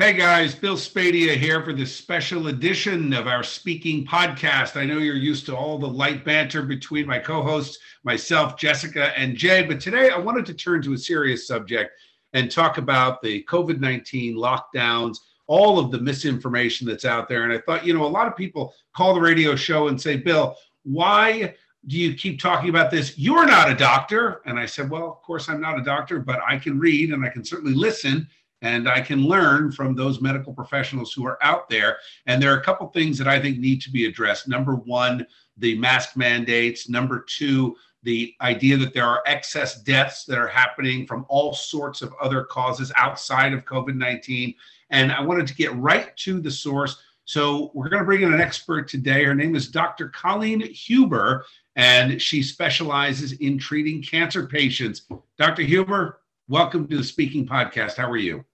Hey guys, Bill Spadea here for this special edition of our speaking podcast. I know you're used to all the light banter between my co hosts, myself, Jessica, and Jay, but today I wanted to turn to a serious subject and talk about the COVID 19 lockdowns, all of the misinformation that's out there. And I thought, you know, a lot of people call the radio show and say, Bill, why do you keep talking about this? You're not a doctor. And I said, well, of course, I'm not a doctor, but I can read and I can certainly listen and I can learn from those medical professionals who are out there. And there are a couple things that I think need to be addressed. Number one, the mask mandates. Number two, the idea that there are excess deaths that are happening from all sorts of other causes outside of COVID 19. And I wanted to get right to the source. So we're going to bring in an expert today. Her name is Dr. Colleen Huber, and she specializes in treating cancer patients. Dr. Huber, welcome to the Speaking Podcast. How are you?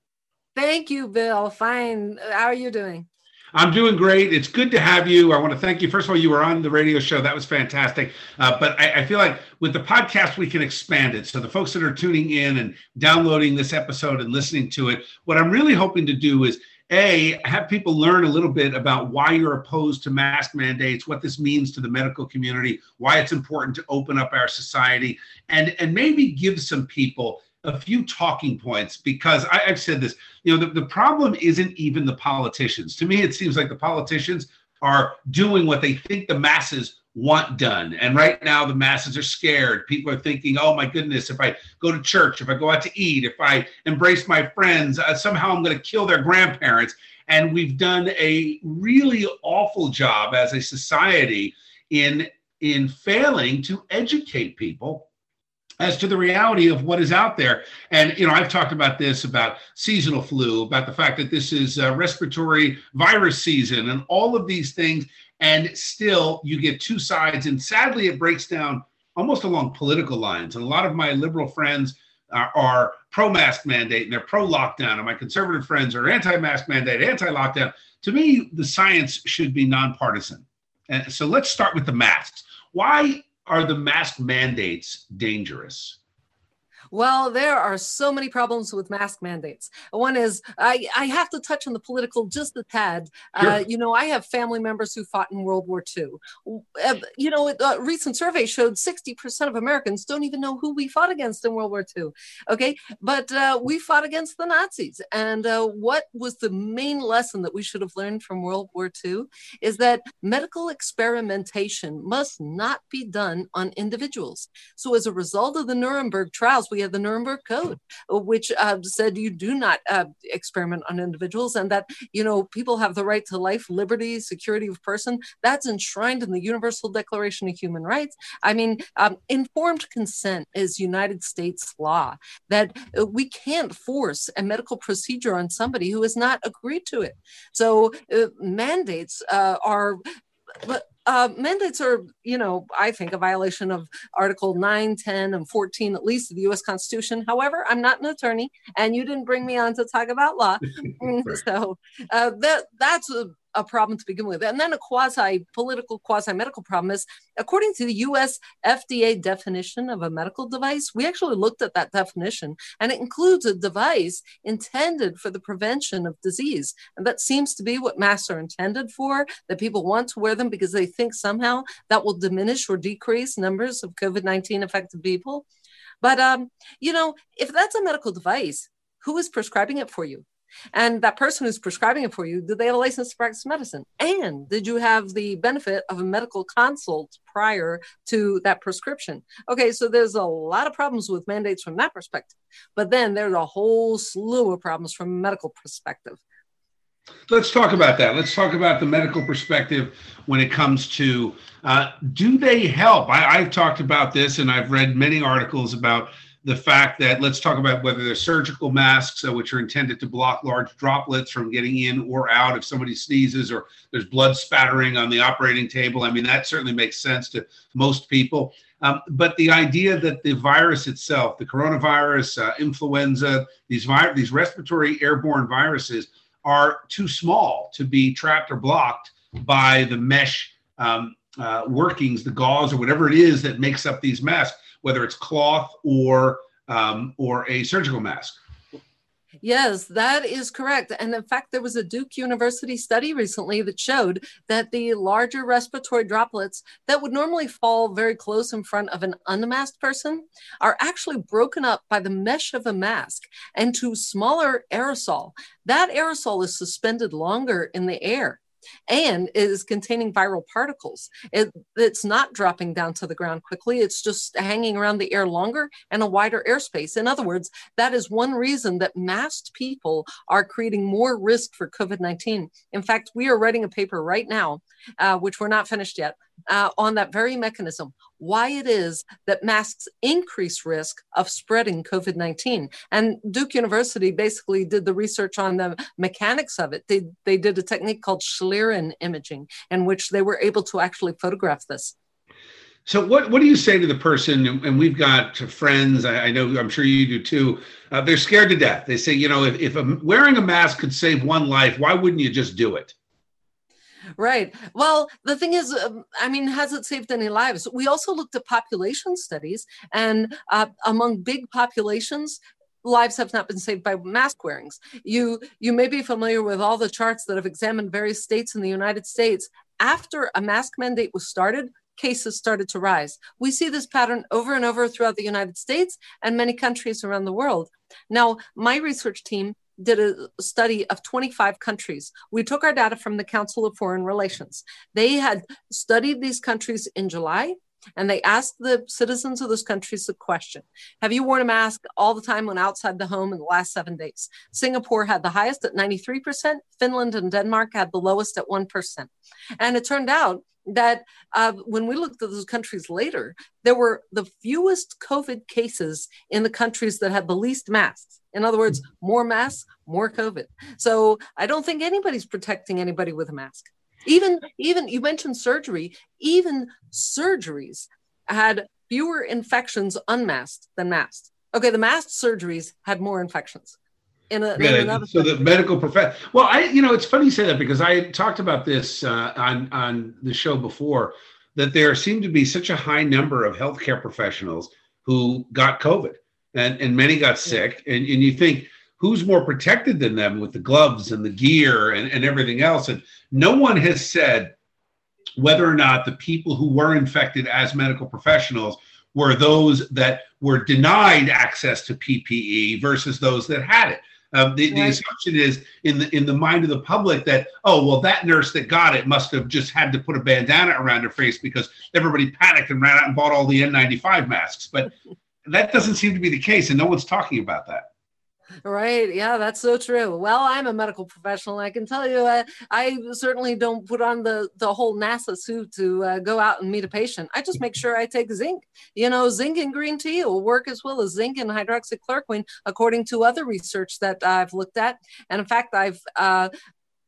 Thank you, Bill. Fine. How are you doing? I'm doing great. It's good to have you. I want to thank you. First of all, you were on the radio show. That was fantastic. Uh, but I, I, feel like with the podcast, we can expand it. So the folks that are tuning in and downloading this episode and listening to it, what I'm really hoping to do is a have people learn a little bit about why you're opposed to mask mandates what this means to the medical community why it's important to open up our society and and maybe give some people a few talking points because I, have said this. You know, the, the problem isn't even the politicians. To me, it seems like the politicians are doing what they think the masses want done. And right now, the masses are scared. People are thinking, oh my goodness, if I go to church, if I go out to eat, if I embrace my friends, uh, somehow I'm going to kill their grandparents. And we've done a really awful job as a society in in failing to educate people as to the reality of what is out there. And, you know, I've talked about this about seasonal flu, about the fact that this is uh, respiratory virus season and all of these things. And still, you get two sides. And sadly, it breaks down almost along political lines. And a lot of my liberal friends uh, are, are pro mask mandate and they're pro lockdown. And my conservative friends are anti mask mandate, anti lockdown. To me, the science should be nonpartisan. And so let's start with the masks. Why are the mask mandates dangerous? Well, there are so many problems with mask mandates. One is I, I have to touch on the political just a tad. Uh, sure. Uh, you know, I have family members who fought in World War II. Uh, you know, a recent survey showed 60% of Americans don't even know who we fought against in World War II. Okay, but uh, we fought against the Nazis. And uh, what was the main lesson that we should have learned from World War II is that medical experimentation must not be done on individuals. So, as a result of the Nuremberg trials, we have the Nuremberg Code, which uh, said you do not uh, experiment on individuals and that, you know, people have the right to life, liberty, security of person. That's enshrined in the Universal Declaration of Human Rights. I mean, um, informed consent is United States law that uh, we can't force a medical procedure on somebody who has not agreed to it. So uh, mandates uh, are uh, mandates are, you know, I think a violation of Article 9, 10, and 14, at least of the US Constitution. However, I'm not an attorney and you didn't bring me on to talk about law. Mm, so uh, that that's a a problem to begin with. And then a quasi political, quasi medical problem is according to the US FDA definition of a medical device, we actually looked at that definition and it includes a device intended for the prevention of disease. And that seems to be what masks are intended for, that people want to wear them because they think somehow that will diminish or decrease numbers of COVID 19 affected people. But, um, you know, if that's a medical device, who is prescribing it for you? And that person who's prescribing it for you, did they have a license to practice medicine? And did you have the benefit of a medical consult prior to that prescription? Okay, so there's a lot of problems with mandates from that perspective. But then there's a whole slew of problems from a medical perspective. Let's talk about that. Let's talk about the medical perspective when it comes to uh, do they help? I, I've talked about this and I've read many articles about the fact that let's talk about whether they're surgical masks, uh, which are intended to block large droplets from getting in or out if somebody sneezes or there's blood spattering on the operating table. I mean, that certainly makes sense to most people. Um, but the idea that the virus itself, the coronavirus, uh, influenza, these vi- these respiratory airborne viruses are too small to be trapped or blocked by the mesh um, uh, workings, the gauze or whatever it is that makes up these masks, whether it's cloth or um, or a surgical mask. Yes, that is correct. And in fact, there was a Duke University study recently that showed that the larger respiratory droplets that would normally fall very close in front of an unmasked person are actually broken up by the mesh of a mask into smaller aerosol. That aerosol is suspended longer in the air and is containing viral particles. It, it's not dropping down to the ground quickly, it's just hanging around the air longer and a wider airspace. In other words, that is one reason that masked people are creating more risk for COVID 19. In fact, we are writing a paper right now, uh, which we're not finished yet, uh, on that very mechanism, why it is that masks increase risk of spreading COVID 19. And Duke University basically did the research on the mechanics of it. They, they did a technique called Schlieren imaging, in which they were able to actually photograph this. So what, what do you say to the person, and we've got friends, I, I know, I'm sure you do too, uh, they're scared to death. They say, you know, if, if a, wearing a mask could save one life, why wouldn't you just do it? Right. Well, the thing is, um, I mean, has it saved any lives? We also looked at population studies, and uh, among big populations, lives have not been saved by mask wearings. You you may be familiar with all the charts that have examined various states in the United States. After a mask mandate was started, cases started to rise. We see this pattern over and over throughout the United States and many countries around the world. Now, my research team did a study of 25 countries. We took our data from the Council of Foreign Relations. They had studied these countries in July and they asked the citizens of those countries a question Have you worn a mask all the time when outside the home in the last seven days? Singapore had the highest at 93%, Finland and Denmark had the lowest at 1%. And it turned out that uh, when we looked at those countries later, there were the fewest COVID cases in the countries that had the least masks. In other words, more masks, more COVID. So I don't think anybody's protecting anybody with a mask. Even, even you mentioned surgery, even surgeries had fewer infections unmasked than masked. Okay, the masked surgeries had more infections in a, yeah, so the medical profession. Well, I you know it's funny you say that because I talked about this uh, on on the show before that there seemed to be such a high number of healthcare professionals who got COVID and and many got sick and and you think who's more protected than them with the gloves and the gear and, and everything else and no one has said whether or not the people who were infected as medical professionals were those that were denied access to PPE versus those that had it. Um, the, right. the, assumption is in the in the mind of the public that oh well that nurse that got it must have just had to put a bandana around her face because everybody panicked and ran out and bought all the N95 masks. But that doesn't seem to be the case, and no one's talking about that. Right. Yeah, that's so true. Well, I'm a medical professional. I can tell you, uh, I certainly don't put on the, the whole NASA suit to uh, go out and meet a patient. I just make sure I take zinc. You know, zinc and green tea will work as well as zinc and hydroxychloroquine, according to other research that I've looked at. And in fact, I've uh,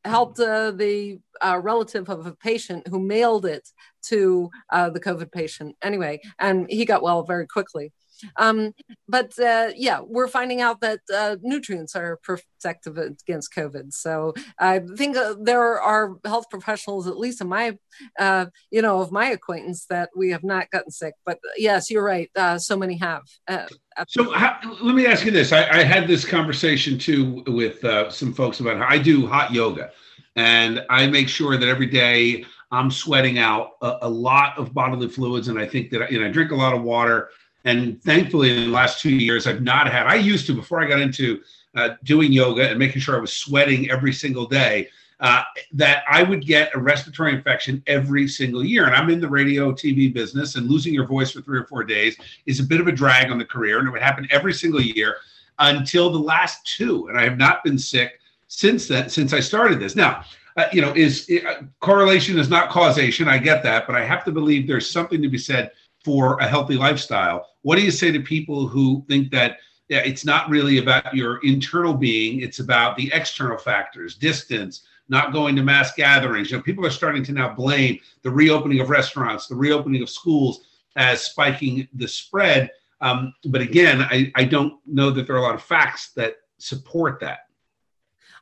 helped uh, the uh, relative of a patient who mailed it to uh, the COVID patient anyway, and he got well very quickly. Um, but uh, yeah, we're finding out that uh, nutrients are protective against COVID. So I think uh, there are health professionals, at least in my, uh, you know, of my acquaintance, that we have not gotten sick. But yes, you're right. Uh, so many have. Uh, so how, let me ask you this: I, I, had this conversation too with some folks about how I do hot yoga, and I make sure that every day. I'm sweating out a, a, lot of bodily fluids, and I think that you know I drink a lot of water. And thankfully, in the last two years, I've not had, I used to, before I got into uh, doing yoga and making sure I was sweating every single day, uh, that I would get a respiratory infection every single year. And I'm in the radio TV business, and losing your voice for three or four days is a bit of a drag on the career. And it would happen every single year until the last two. And I have not been sick since then, since I started this. Now, uh, you know, is uh, correlation is not causation. I get that, but I have to believe there's something to be said for a healthy lifestyle. What do you say to people who think that yeah, it's not really about your internal being, it's about the external factors, distance, not going to mass gatherings. You know, people are starting to now blame the reopening of restaurants, the reopening of schools as spiking the spread. Um, but again, I, I don't know that there are a lot of facts that support that.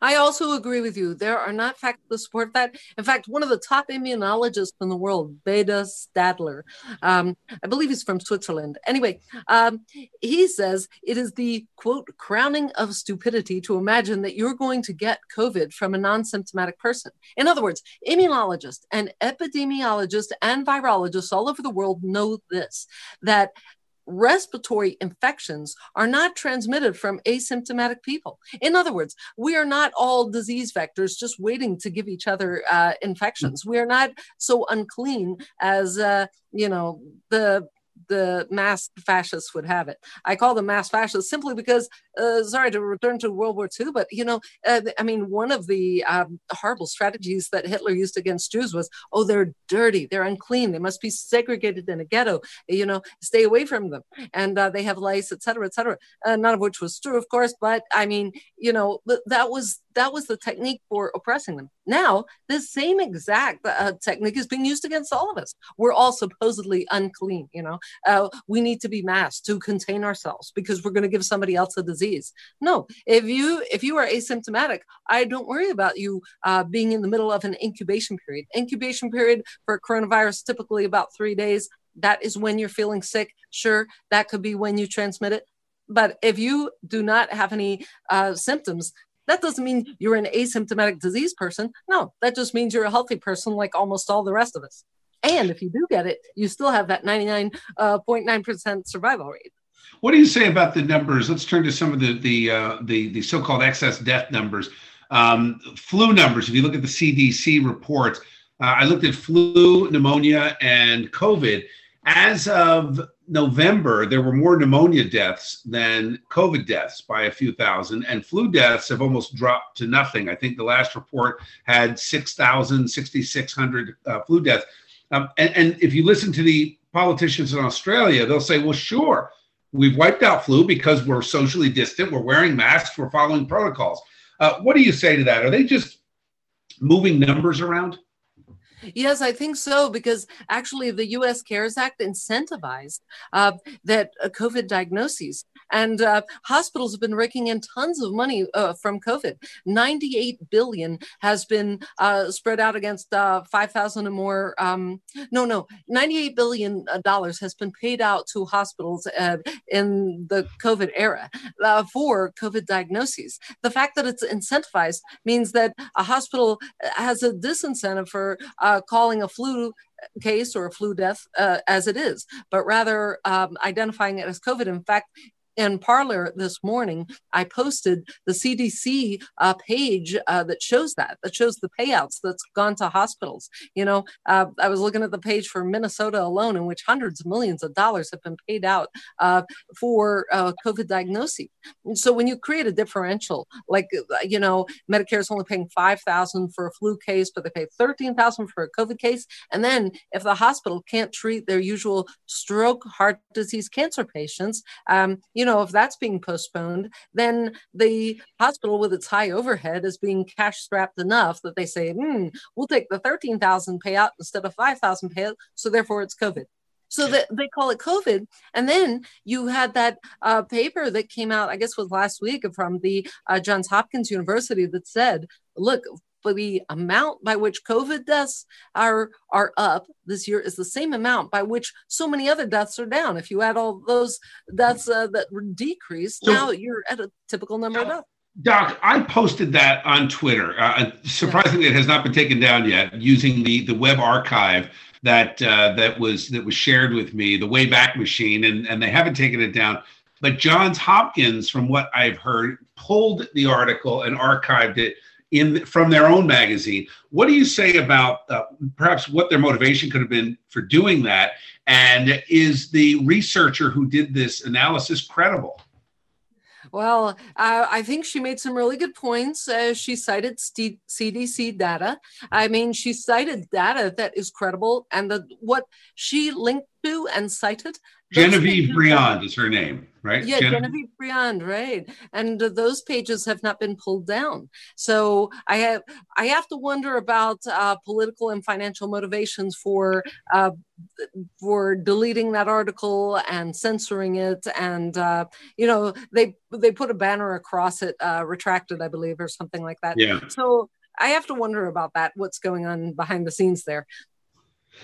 I also agree with you. There are not facts to support that. In fact, one of the top immunologists in the world, Beda Stadler, um, I believe he's from Switzerland. Anyway, um, he says it is the quote crowning of stupidity to imagine that you're going to get COVID from a non symptomatic person. In other words, immunologists and epidemiologists and virologists all over the world know this that respiratory infections are not transmitted from asymptomatic people. In other words, we are not all disease vectors just waiting to give each other uh, infections. We are not so unclean as, uh, you know, the the mass fascists would have it. I call them mass fascists simply because, uh, sorry to return to World War II, but you know, uh, I mean, one of the um, horrible strategies that Hitler used against Jews was, oh, they're dirty, they're unclean, they must be segregated in a ghetto, you know, stay away from them, and uh, they have lice, etc., etc. Uh, none of which was true, of course, but I mean, you know, that was that was the technique for oppressing them. Now, this same exact uh, technique is being used against all of us. We're all supposedly unclean, you know. Uh, we need to be masked to contain ourselves because we're going to give somebody else a disease. No, if you if you are asymptomatic, I don't worry about you uh, being in the middle of an incubation period. Incubation period for coronavirus typically about three days. That is when you're feeling sick. Sure, that could be when you transmit it. But if you do not have any uh, symptoms, that doesn't mean you're an asymptomatic disease person. No, that just means you're a healthy person like almost all the rest of us. And if you do get it, you still have that 99.9% uh, survival rate. What do you say about the numbers? Let's turn to some of the the uh, the, the so-called excess death numbers. Um, flu numbers. If you look at the CDC reports, uh, I looked at flu, pneumonia, and COVID. As of November, there were more pneumonia deaths than COVID deaths by a few thousand, and flu deaths have almost dropped to nothing. I think the last report had 6,000, 6,600 uh, flu deaths. Um, and, and if you listen to the politicians in Australia, they'll say, well, sure, we've wiped out flu because we're socially distant, we're wearing masks, we're following protocols. Uh, what do you say to that? Are they just moving numbers around? Yes, I think so, because actually the US CARES Act incentivized uh, that uh, COVID diagnoses. And uh, hospitals have been raking in tons of money uh, from COVID. 98 billion has been uh, spread out against uh, 5,000 or more. Um, no, no, 98 billion dollars has been paid out to hospitals in the COVID era for COVID diagnoses. The fact that it's incentivized means that a hospital has a disincentive for uh, calling a flu case or a flu death uh, as it is, but rather um, identifying it as COVID. In fact, in Parler this morning, I posted the CDC uh, page uh, that shows that, that shows the payouts that's gone to hospitals. You know, uh, I was looking at the page for Minnesota alone, in which hundreds of millions of dollars have been paid out uh, for uh, COVID diagnosis. So when you create a differential, like, uh, you know, Medicare is only paying 5000 for a flu case, but they pay 13000 for a COVID case. And then if the hospital can't treat their usual stroke, heart disease, cancer patients, um, you know, if that's being postponed, then the hospital with its high overhead is being cash strapped enough that they say, hmm, we'll take the 13,000 payout instead of 5,000 payout. So therefore it's COVID. So that they call it COVID. And then you had that uh, paper that came out, I guess was last week from the uh, Johns Hopkins University that said, look, the amount by which COVID deaths are are up this year is the same amount by which so many other deaths are down. If you add all those deaths uh, that were decreased, so, now you're at a typical number of deaths. Doc, I posted that on Twitter. Uh, surprisingly, yeah. it has not been taken down yet. Using the the web archive that uh, that was that was shared with me, the Wayback Machine, and and they haven't taken it down. But Johns Hopkins, from what I've heard, pulled the article and archived it in from their own magazine. What do you say about uh, perhaps what their motivation could have been for doing that? And is the researcher who did this analysis credible? Well, uh, I think she made some really good points. Uh, she cited st- CDC data. I mean, she cited data that is credible, and the what she linked to and cited. Genevieve Briand is her name, right? Yeah, Genevieve, Genevieve Briand, right? And uh, those pages have not been pulled down. So I have I have to wonder about uh, political and financial motivations for uh, for deleting that article and censoring it, and uh, you know they they put a banner across it, uh, retracted, I believe, or something like that. Yeah. So I have to wonder about that. What's going on behind the scenes there?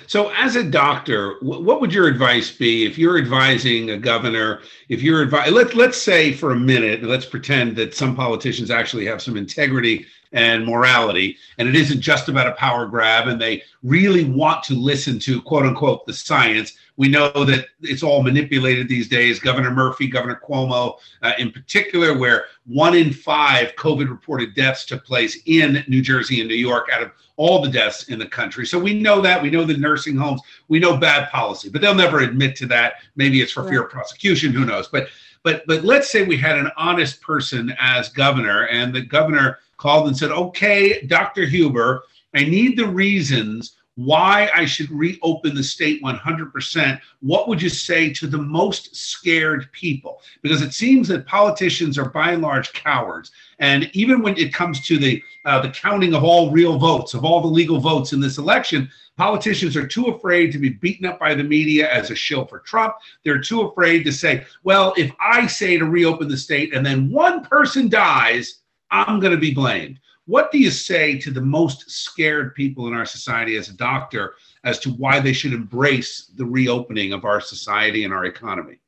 So, as a doctor, what would your advice be if you're advising a governor? If you're advising, let let's say for a minute, let's pretend that some politicians actually have some integrity and morality, and it isn't just about a power grab, and they really want to listen to quote unquote the science. We know that it's all manipulated these days. Governor Murphy, Governor Cuomo, uh, in particular, where one in five COVID reported deaths took place in New Jersey and New York out of all the deaths in the country. So we know that. We know the nursing homes. We know bad policy, but they'll never admit to that. Maybe it's for fear of prosecution. Who knows? But but but let's say we had an honest person as governor, and the governor called and said, "Okay, Dr. Huber, I need the reasons." why I should reopen the state 100%, what would you say to the most scared people? Because it seems that politicians are by and large cowards. And even when it comes to the uh, the counting of all real votes, of all the legal votes in this election, politicians are too afraid to be beaten up by the media as a shill for Trump. They're too afraid to say, well, if I say to reopen the state and then one person dies, I'm going to be blamed. What do you say to the most scared people in our society as a doctor as to why they should embrace the reopening of our society and our economy?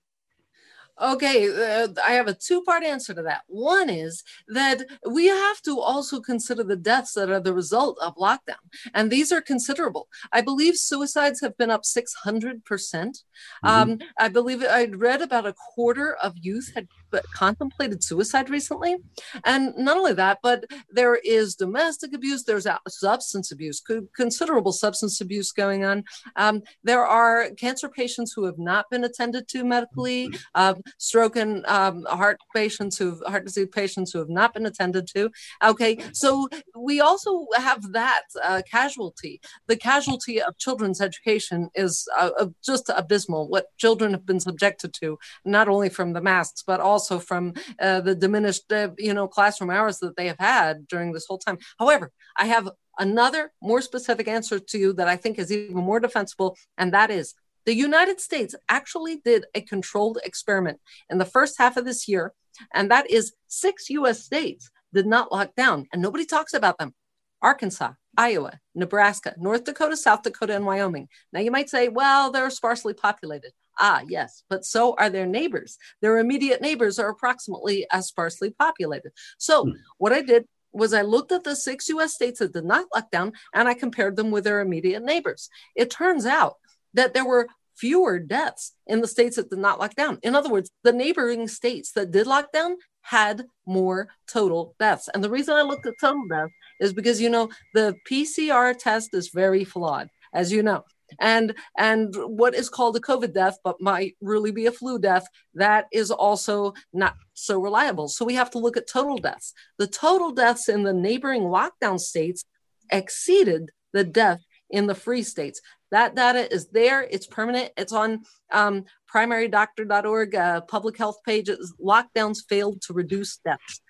Okay, uh, I have a two part answer to that. One is that we have to also consider the deaths that are the result of lockdown, and these are considerable. I believe suicides have been up 600%. percent mm hmm um, I believe I'd read about a quarter of youth had contemplated suicide recently. And not only that, but there is domestic abuse, there's substance abuse, considerable substance abuse going on. Um, there are cancer patients who have not been attended to medically, uh, stroke and um, heart patients who heart disease patients who have not been attended to. Okay, so we also have that uh, casualty. The casualty of children's education is uh, just abysmal. What children have been subjected to, not only from the masks, but also from uh, the diminished, uh, you know, classroom hours that they have had during this whole time. However, I have another more specific answer to you that I think is even more defensible, and that is the United States actually did a controlled experiment in the first half of this year, and that is six US states did not lock down, and nobody talks about them. Arkansas, Iowa, Nebraska, North Dakota, South Dakota, and Wyoming. Now you might say, well, they're sparsely populated. Ah, yes, but so are their neighbors. Their immediate neighbors are approximately as sparsely populated. So, hmm. what I did was I looked at the six US states that did not lock down and I compared them with their immediate neighbors. It turns out that there were fewer deaths in the states that did not lock down. In other words, the neighboring states that did lock down had more total deaths. And the reason I looked at total deaths is because, you know, the PCR test is very flawed, as you know and and what is called a covid death but might really be a flu death that is also not so reliable so we have to look at total deaths the total deaths in the neighboring lockdown states exceeded the death in the free states that data is there it's permanent it's on um, primarydoctor.org uh, public health pages lockdowns failed to reduce deaths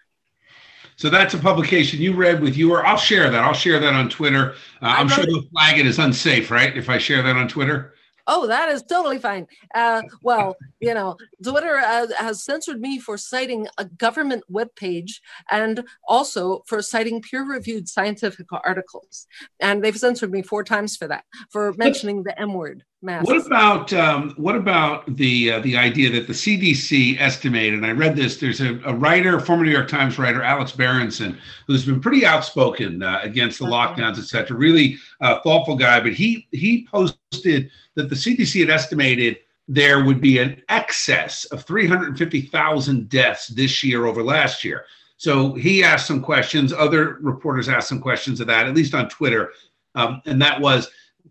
so that's a publication you read with your. I'll share that. I'll share that on Twitter. Uh, I'm sure they'll flag it as unsafe, right? If I share that on Twitter. Oh, that is totally fine. Uh, well, you know, Twitter uh, has censored me for citing a government webpage and also for citing peer-reviewed scientific articles. And they've censored me four times for that, for mentioning the M word. Masks. What about um, what about the uh, the idea that the CDC estimated? And I read this. There's a, a writer, former New York Times writer, Alex Berenson, who's been pretty outspoken uh, against the lockdowns, et cetera. Really uh, thoughtful guy. But he he posted that the CDC had estimated there would be an excess of 350,000 deaths this year over last year. So he asked some questions. Other reporters asked some questions of that, at least on Twitter, um, and that was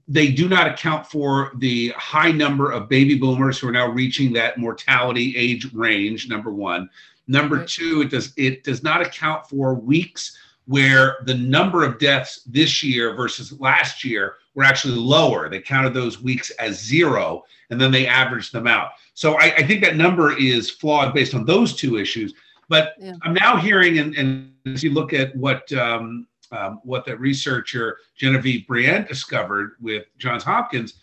they do not account for the high number of baby boomers who are now reaching that mortality age range number one number right. two it does it does not account for weeks where the number of deaths this year versus last year were actually lower. They counted those weeks as zero and then they averaged them out. So I, I think that number is flawed based on those two issues. But yeah. I'm now hearing, and, and as you look at what um, um, what the researcher Genevieve Briand discovered with Johns Hopkins,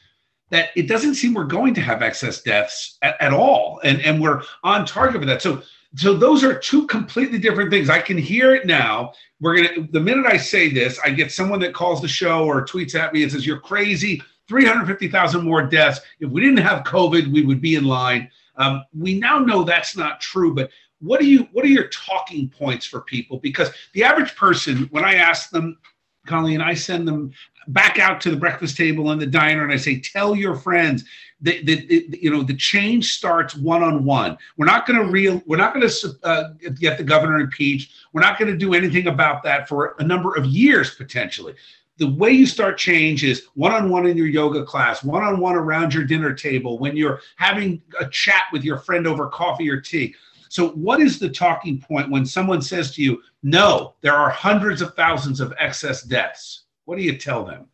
that it doesn't seem we're going to have excess deaths at, at all, and and we're on target for that. So so those are two completely different things. I can hear it now. We're gonna the minute I say this, I get someone that calls the show or tweets at me and says, "You're crazy." 350,000 more deaths. If we didn't have COVID, we would be in line. Um, we now know that's not true, but what are you what are your talking points for people? Because the average person when i ask them colleen i send them back out to the breakfast table and the diner and i say tell your friends that, that, you know the change starts one-on-one. We're not going to real we're not going to uh, get the governor impeached. We're not going to do anything about that for a number of years potentially. The way you start change is one-on-one in your yoga class one-on-one around your dinner table when you're having a chat with your friend over coffee or tea so, what is the talking point when someone says to you, no, there are hundreds of thousands of excess deaths? What do you tell them?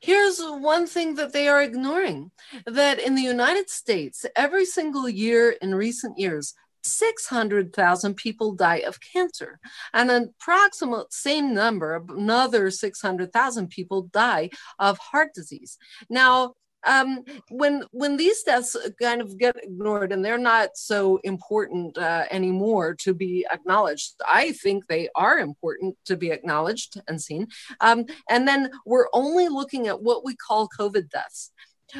Here's one thing that they are ignoring that in the United States, every single year in recent years, 600,000 people die of cancer, and an approximate same number, another 600,000 people die of heart disease. Now, um, when when these deaths kind of get ignored and they're not so important uh, anymore to be acknowledged, I think they are important to be acknowledged and seen. Um, and then we're only looking at what we call COVID deaths.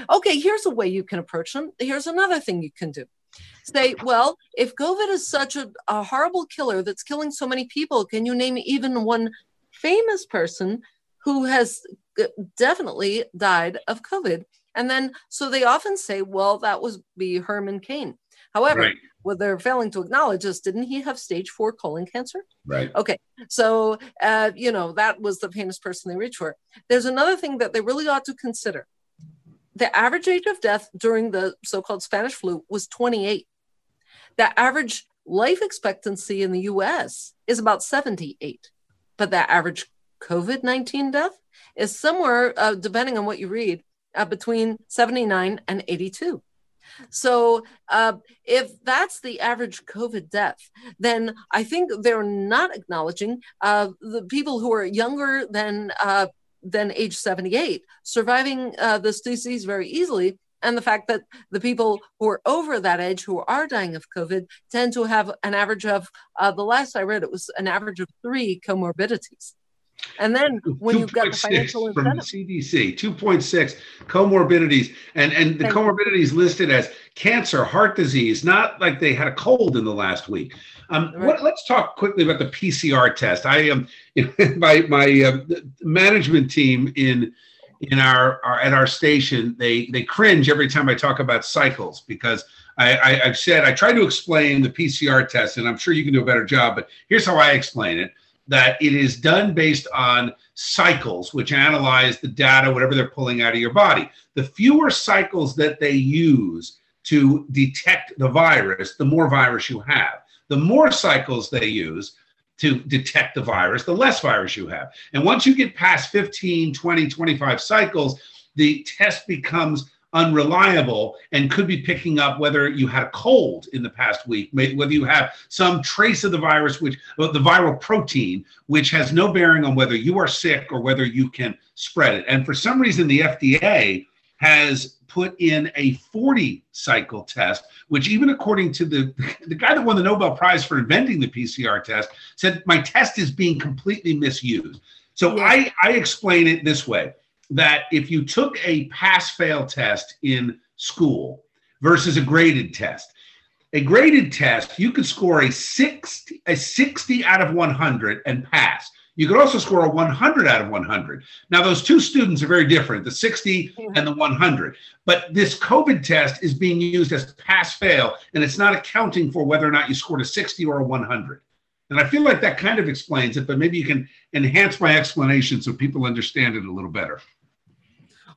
Okay, here's a way you can approach them. Here's another thing you can do. Say, well, if COVID is such a, a horrible killer that's killing so many people, can you name even one famous person who has definitely died of COVID? And then, so they often say, well, that was be Herman Cain. However, right. what they're failing to acknowledge is, didn't he have stage four colon cancer? Right. Okay. So, uh, you know, that was the famous person they reached for. There's another thing that they really ought to consider. The average age of death during the so called Spanish flu was 28. The average life expectancy in the US is about 78. But the average COVID 19 death is somewhere, uh, depending on what you read, uh, between 79 and 82. So, uh, if that's the average COVID death, then I think they're not acknowledging uh, the people who are younger than uh, than age 78 surviving uh, this disease very easily, and the fact that the people who are over that age who are dying of COVID tend to have an average of uh, the last I read it was an average of three comorbidities. And then when you've got the financial incentive. From the CDC, 2.6 comorbidities. And, and the Thank comorbidities you. listed as cancer, heart disease, not like they had a cold in the last week. Um, right. what, let's talk quickly about the PCR test. I am um, my my uh, management team in in our, our, at our station. They they cringe every time I talk about cycles because I, I I've said I try to explain the PCR test, and I'm sure you can do a better job. But here's how I explain it that it is done based on cycles, which analyze the data, whatever they're pulling out of your body. The fewer cycles that they use to detect the virus, the more virus you have. The more cycles they use to detect the virus, the less virus you have. And once you get past 15, 20, 25 cycles, the test becomes unreliable and could be picking up whether you had a cold in the past week, whether you have some trace of the virus, which well, the viral protein, which has no bearing on whether you are sick or whether you can spread it. And for some reason, the FDA has put in a 40 cycle test, which even according to the, the guy that won the Nobel Prize for inventing the PCR test, said my test is being completely misused. So yeah. I, I explain it this way that if you took a pass fail test in school versus a graded test, a graded test, you could score a 60, a 60 out of 100 and pass. You could also score a 100 out of 100. Now, those two students are very different, the 60 and the 100. But this COVID test is being used as pass fail, and it's not accounting for whether or not you scored a 60 or a 100. And I feel like that kind of explains it, but maybe you can enhance my explanation so people understand it a little better.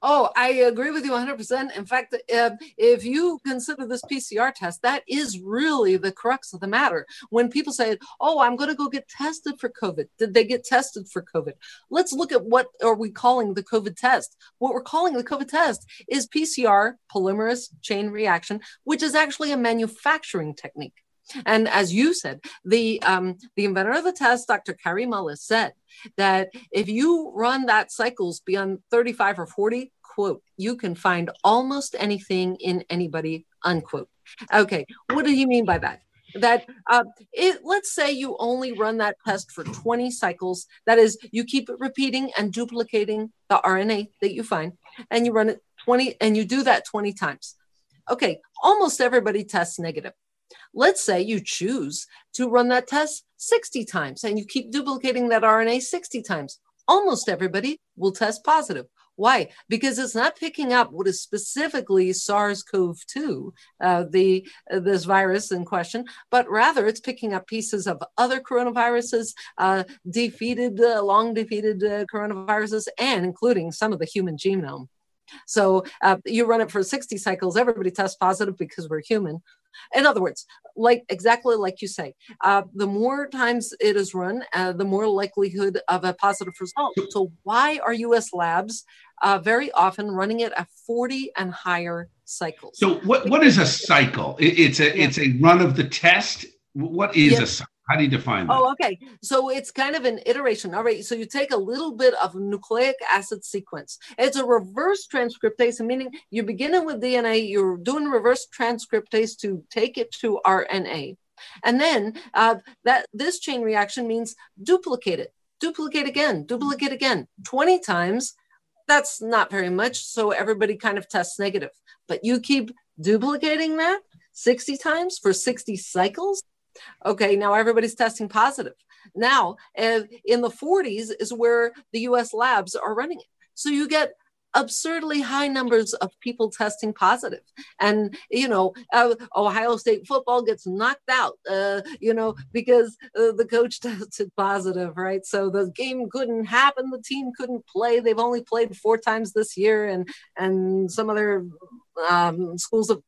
Oh, I agree with you 100%. In fact, uh, if you consider this PCR test, that is really the crux of the matter. When people say, oh, I'm going to go get tested for COVID, did they get tested for COVID? Let's look at what are we calling the COVID test. What we're calling the COVID test is PCR, polymerase chain reaction, which is actually a manufacturing technique. And as you said, the um, the inventor of the test, Dr. Kary Mullis, said that if you run that cycles beyond 35 or 40, quote, you can find almost anything in anybody, unquote. Okay, what do you mean by that? That uh, it, let's say you only run that test for 20 cycles. That is, you keep repeating and duplicating the RNA that you find, and you run it 20, and you do that 20 times. Okay, almost everybody tests negative. Let's say you choose to run that test 60 times and you keep duplicating that RNA 60 times. Almost everybody will test positive. Why? Because it's not picking up what is specifically SARS-CoV-2, uh, the uh, this virus in question, but rather it's picking up pieces of other coronaviruses, uh, defeated, uh, long defeated uh, coronaviruses, and including some of the human genome. So uh, you run it for 60 cycles, everybody tests positive because we're human. In other words, like exactly like you say, uh, the more times it is run, uh, the more likelihood of a positive result. So why are U.S. labs uh, very often running it at 40 and higher cycles? So what, what is a cycle? It's a yeah. it's a run of the test. What is a cycle? How do you define that? Oh, okay. So it's kind of an iteration. All right. So you take a little bit of nucleic acid sequence. It's a reverse transcriptase, meaning you're beginning with DNA, you're doing reverse transcriptase to take it to RNA. And then uh, that this chain reaction means duplicate it, duplicate again, duplicate again, 20 times. That's not very much. So everybody kind of tests negative. But you keep duplicating that 60 times for 60 cycles Okay, now everybody's testing positive. Now, in the 40s is where the US labs are running it. So you get absurdly high numbers of people testing positive and you know uh, ohio state football gets knocked out uh, you know because uh, the coach tested positive right so the game couldn't happen the team couldn't play they've only played four times this year and and some other um, schools have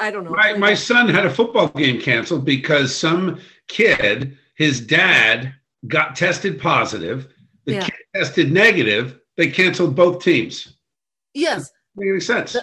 I don't know. My, my son had a football game canceled because some kid, his dad, got tested positive. The yeah. kid tested negative. They canceled both teams. Yes. Make any sense?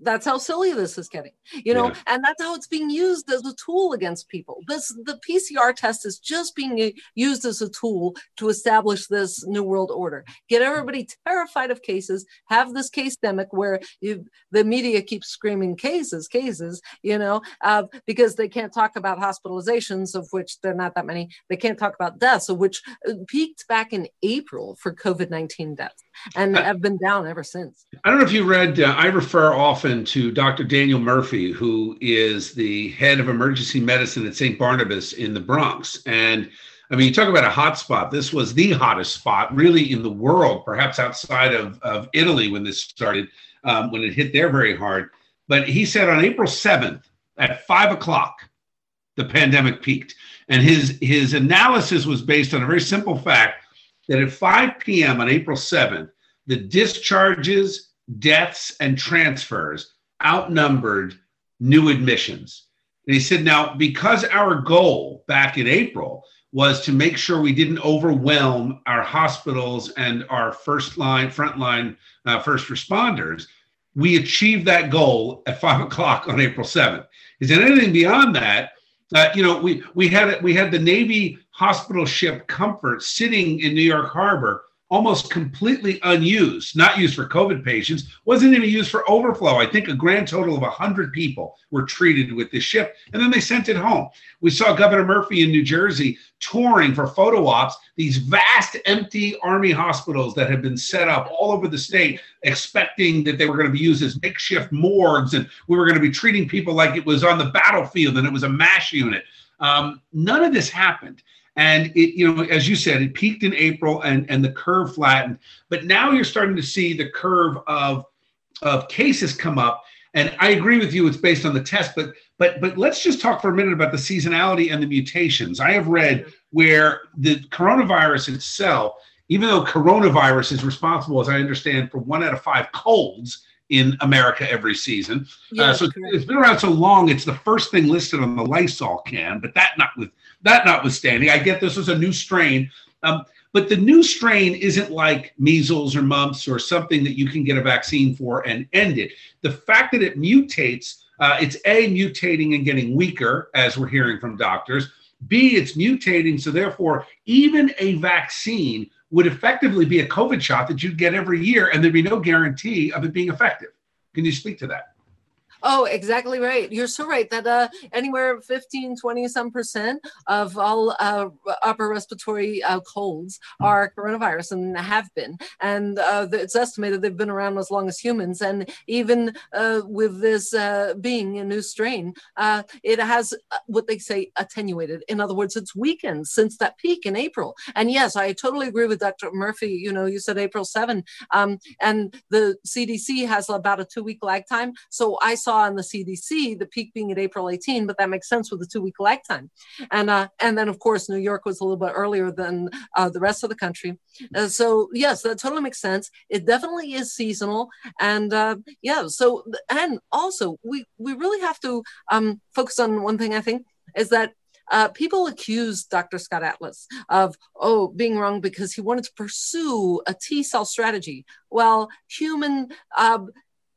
That's how silly this is getting you know yeah. and that's how it's being used as a tool against people. This the pcr test is just being used as a tool to establish this new world order. Get everybody terrified of cases have this case demic where you, the media keeps screaming cases cases you know uh, because they can't talk about hospitalizations of which there are not that many. They can't talk about deaths of which uh, peaked back in april for covid-19 deaths and have been down ever since i don't know if you read uh, i refer often to Dr. Daniel Murphy, who is the head of emergency medicine at St. Barnabas in the Bronx. And I mean, you talk about a hot spot. This was the hottest spot, really, in the world, perhaps outside of, of Italy when this started, um, when it hit there very hard. But he said on April 7th at five o'clock, the pandemic peaked. And his, his analysis was based on a very simple fact that at 5 p.m. on April 7th, the discharges deaths and transfers outnumbered new admissions. And he said, now, because our goal back in April was to make sure we didn't overwhelm our hospitals and our first line, frontline uh, first responders, we achieved that goal at five o'clock on April 7th. Is there anything beyond that? Uh, you know, we we had we had the Navy hospital ship Comfort sitting in New York Harbor almost completely unused, not used for COVID patients, wasn't even used for overflow. I think a grand total of 100 people were treated with this ship, and then they sent it home. We saw Governor Murphy in New Jersey touring for photo ops these vast empty Army hospitals that had been set up all over the state, expecting that they were going to be used as makeshift morgues and we were going to be treating people like it was on the battlefield and it was a MASH unit. Um, none of this happened. And it, you know, as you said, it peaked in April and, and the curve flattened. But now you're starting to see the curve of, of cases come up. And I agree with you, it's based on the test, but but but let's just talk for a minute about the seasonality and the mutations. I have read where the coronavirus itself even though coronavirus is responsible, as I understand, for one out of five colds in America every season. Yes, uh, so correct. it's been around so long, it's the first thing listed on the Lysol can. But that not with that notwithstanding, I get this was a new strain. Um, but the new strain isn't like measles or mumps or something that you can get a vaccine for and end it. The fact that it mutates, uh, it's A, mutating and getting weaker, as we're hearing from doctors. B, it's mutating. So therefore, even a vaccine would effectively be a COVID shot that you'd get every year, and there'd be no guarantee of it being effective. Can you speak to that? Oh, exactly right. You're so right that uh, anywhere 15, 20 some percent of all uh, upper respiratory uh, colds are coronavirus and have been. And uh, it's estimated they've been around as long as humans. And even uh, with this uh, being a new strain, it has what they say attenuated. In other words, it's weakened since that peak in April. And yes, I totally agree with Dr. Murphy. You know, you said April 7, um, and the CDC has about a two week lag time. So I saw saw in the CDC the peak being at April 18, but that makes sense with the two week lag time. And uh, and then of course New York was a little bit earlier than uh, the rest of the country. Uh, so yes, that totally makes sense. It definitely is seasonal, and uh, yeah. So and also we we really have to um, focus on one thing. I think is that uh, people accuse Dr. Scott Atlas of, oh, being wrong because he wanted to pursue a T cell strategy. Well, human uh,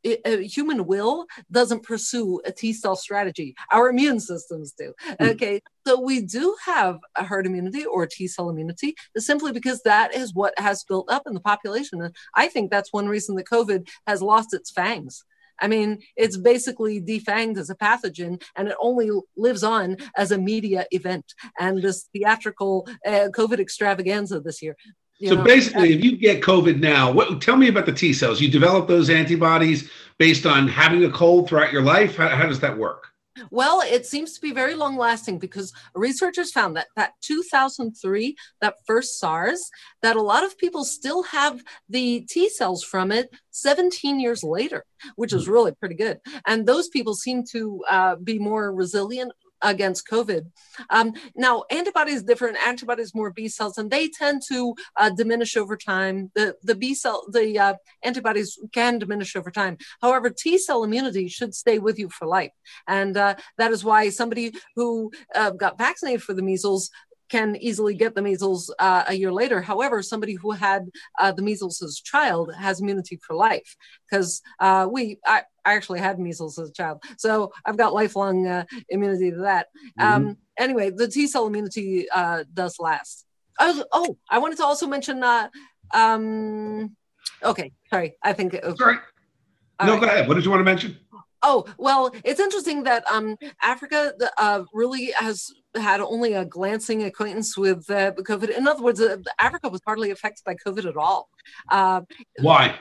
a human will doesn't pursue a T cell strategy. Our immune systems do. Mm. Okay. So we do have a herd immunity or T cell immunity simply because that is what has built up in the population. And I think that's one reason that COVID has lost its fangs. I mean, it's basically defanged as a pathogen and it only lives on as a media event. And this theatrical uh, COVID extravaganza this year so know, basically, if you get COVID now, what, tell me about the T cells. You develop those antibodies based on having a cold throughout your life. How, how does that work? Well, it seems to be very long lasting because researchers found that that 2003, that first SARS, that a lot of people still have the T cells from it 17 years later, which is hmm. really pretty good. And those people seem to uh, be more resilient against COVID. Um, now, antibodies different. Antibodies more B cells, and they tend to uh, diminish over time. The the B cell, the uh, antibodies can diminish over time. However, T cell immunity should stay with you for life, and uh, that is why somebody who uh, got vaccinated for the measles can easily get the measles uh, a year later. However, somebody who had uh, the measles as a child has immunity for life because uh, we, I, I, actually had measles as a child, so I've got lifelong uh, immunity to that. Mm-hmm. Um, anyway, the T cell immunity uh, does last. Oh, oh, I wanted to also mention. Uh, um, okay, sorry, I think. Sorry. no, right. go ahead. What did you want to mention? Oh well, it's interesting that um, Africa uh, really has had only a glancing acquaintance with uh, COVID. In other words, uh, Africa was hardly affected by COVID at all. Uh, Why?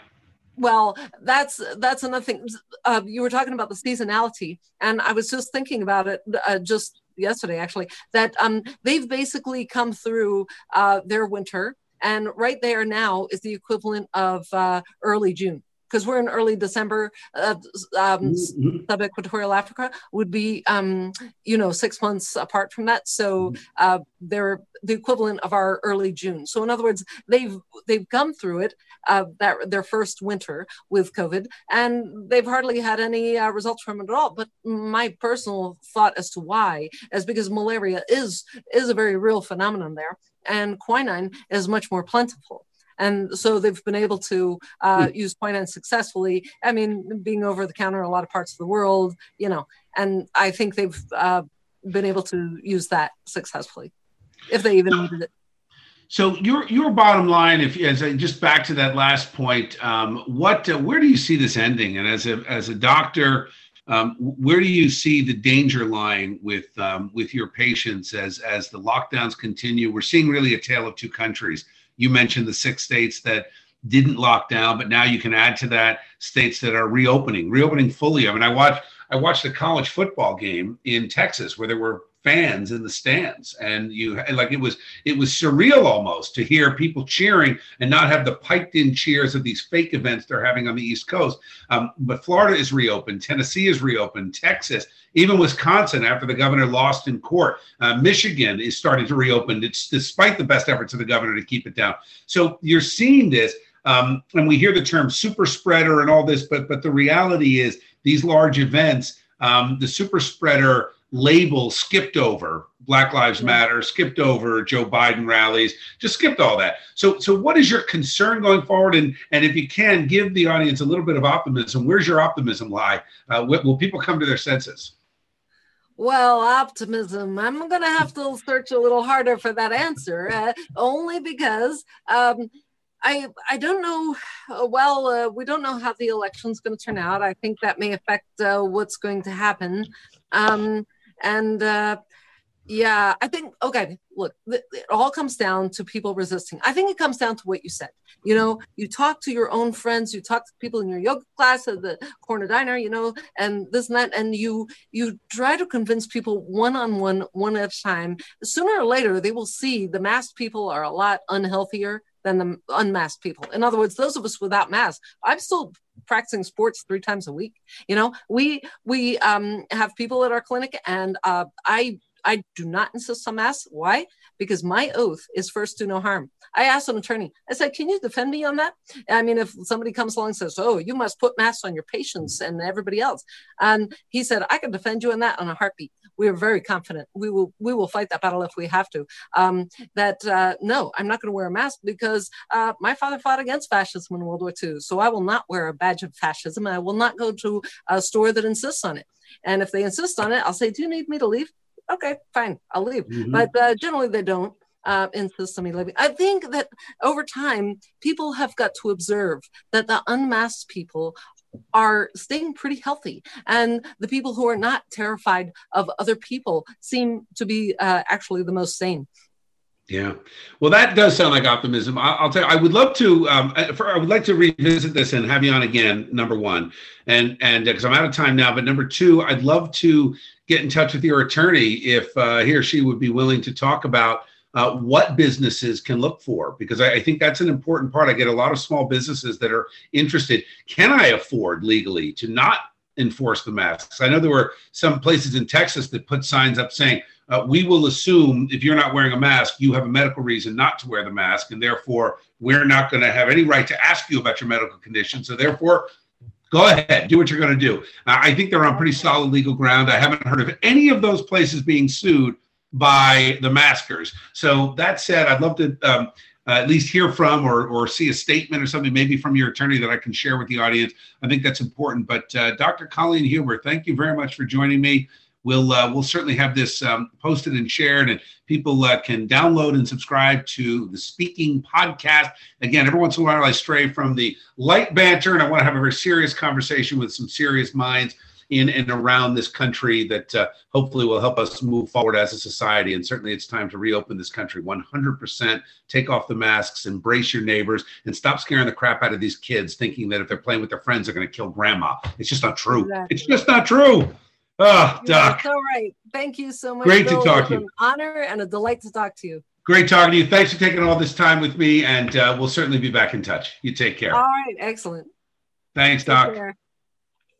Well, that's that's another thing. Uh, you were talking about the seasonality, and I was just thinking about it uh, just yesterday, actually. That um, they've basically come through uh, their winter, and right there now is the equivalent of uh, early June because we're in early December, uh, um, mm-hmm. sub-equatorial Africa would be, um, you know, six months apart from that. So mm-hmm. uh, they're the equivalent of our early June. So in other words, they've they've come through it uh, that their first winter with COVID, and they've hardly had any uh, results from it at all. But my personal thought as to why is because malaria is is a very real phenomenon there, and quinine is much more plentiful and so they've been able to uh, hmm. use quinine successfully. I mean, being over the counter in a lot of parts of the world, you know, and I think they've uh, been able to use that successfully, if they even needed it. So your your bottom line, if as I, just back to that last point, um, what uh, where do you see this ending? And as a as a doctor, um, where do you see the danger lying with um, with your patients as as the lockdowns continue? We're seeing really a tale of two countries. You mentioned the six states that didn't lock down, but now you can add to that states that are reopening, reopening fully. I mean, I watched I watched a college football game in Texas where there were fans in the stands. And you like it was it was surreal almost to hear people cheering and not have the piped in cheers of these fake events they're having on the east coast. Um, but florida is reopened tennessee is reopened texas even wisconsin after the governor lost in court. Uh, michigan is starting to reopen it's despite the best efforts of the governor to keep it down. So you're seeing this um, and we hear the term super spreader and all this but but the reality is these large events um, the super spreader label skipped over Black Lives Matter, skipped over Joe Biden rallies, just skipped all that. So, so what is your concern going forward? And and if you can give the audience a little bit of optimism, where's your optimism lie? Uh, will, people come to their senses? Well, optimism. I'm going to have to search a little harder for that answer, uh, only because um, I I don't know. Uh, well, uh, we don't know how the election's going to turn out. I think that may affect uh, what's going to happen. Um, and uh, yeah, I think, okay, look, it all comes down to people resisting. I think it comes down to what you said. You know, you talk to your own friends, you talk to people in your yoga class at the corner diner, you know, and this and that, and you you try to convince people one on one, one at a time. Sooner or later, they will see the masked people are a lot unhealthier than the unmasked people. In other words, those of us without masks, I'm still practicing sports three times a week. You know, we we um, have people at our clinic, and uh, I I do not insist on masks. Why? Because my oath is first do no harm. I asked an attorney, I said, can you defend me on that? I mean, if somebody comes along and says, oh, you must put masks on your patients and everybody else. And he said, I can defend you on that on a heartbeat we are very confident we will we will fight that battle if we have to. Um, that uh, no, I'm not going to wear a mask because uh, my father fought against fascism in World War II, so I will not wear a badge of fascism. I will not go to a store that insists on it. And if they insist on it, I'll say, "Do you need me to leave?" Okay, fine, I'll leave. Mm-hmm. But uh, generally, they don't. Uh, insist on me leaving. I think that over time, people have got to observe that the unmasked people are staying pretty healthy. And the people who are not terrified of other people seem to be uh, actually the most sane. Yeah, well, that does sound like optimism. I'll, I'll tell you, I would love to. Um, uh, for, I would like to revisit this and have you on again. Number one, and and because uh, I'm out of time now, but number two, I'd love to get in touch with your attorney if uh, he or she would be willing to talk about uh, what businesses can look for because I, I, think that's an important part. I get a lot of small businesses that are interested. Can I afford legally to not enforce the masks? I know there were some places in Texas that put signs up saying, uh, we will assume if you're not wearing a mask, you have a medical reason not to wear the mask, and therefore we're not going to have any right to ask you about your medical condition. So therefore, go ahead, do what you're going to do. I think they're on pretty solid legal ground. I haven't heard of any of those places being sued by the maskers. So that said, I'd love to um, uh, at least hear from or, or see a statement or something maybe from your attorney that I can share with the audience. I think that's important. But uh, Dr. Colleen Huber, thank you very much for joining me. We'll uh, we'll certainly have this um, posted and shared, and people uh, can download and subscribe to the Speaking Podcast. Again, every once in a while I stray from the light banter, and I want to have a very serious conversation with some serious minds in and around this country that uh, hopefully will help us move forward as a society. And certainly it's time to reopen this country 100%. Take off the masks, embrace your neighbors, and stop scaring the crap out of these kids thinking that if they're playing with their friends, they're going to kill grandma. It's just not true. Exactly. It's just not true. Oh, Doc. All right. Thank you so much. Great Bill. to talk to you. An honor and a delight to talk to you. Great talking to you. Thanks for taking all this time with me, and uh, we'll certainly be back in touch. You take care. All right. Excellent. Thanks, Doc.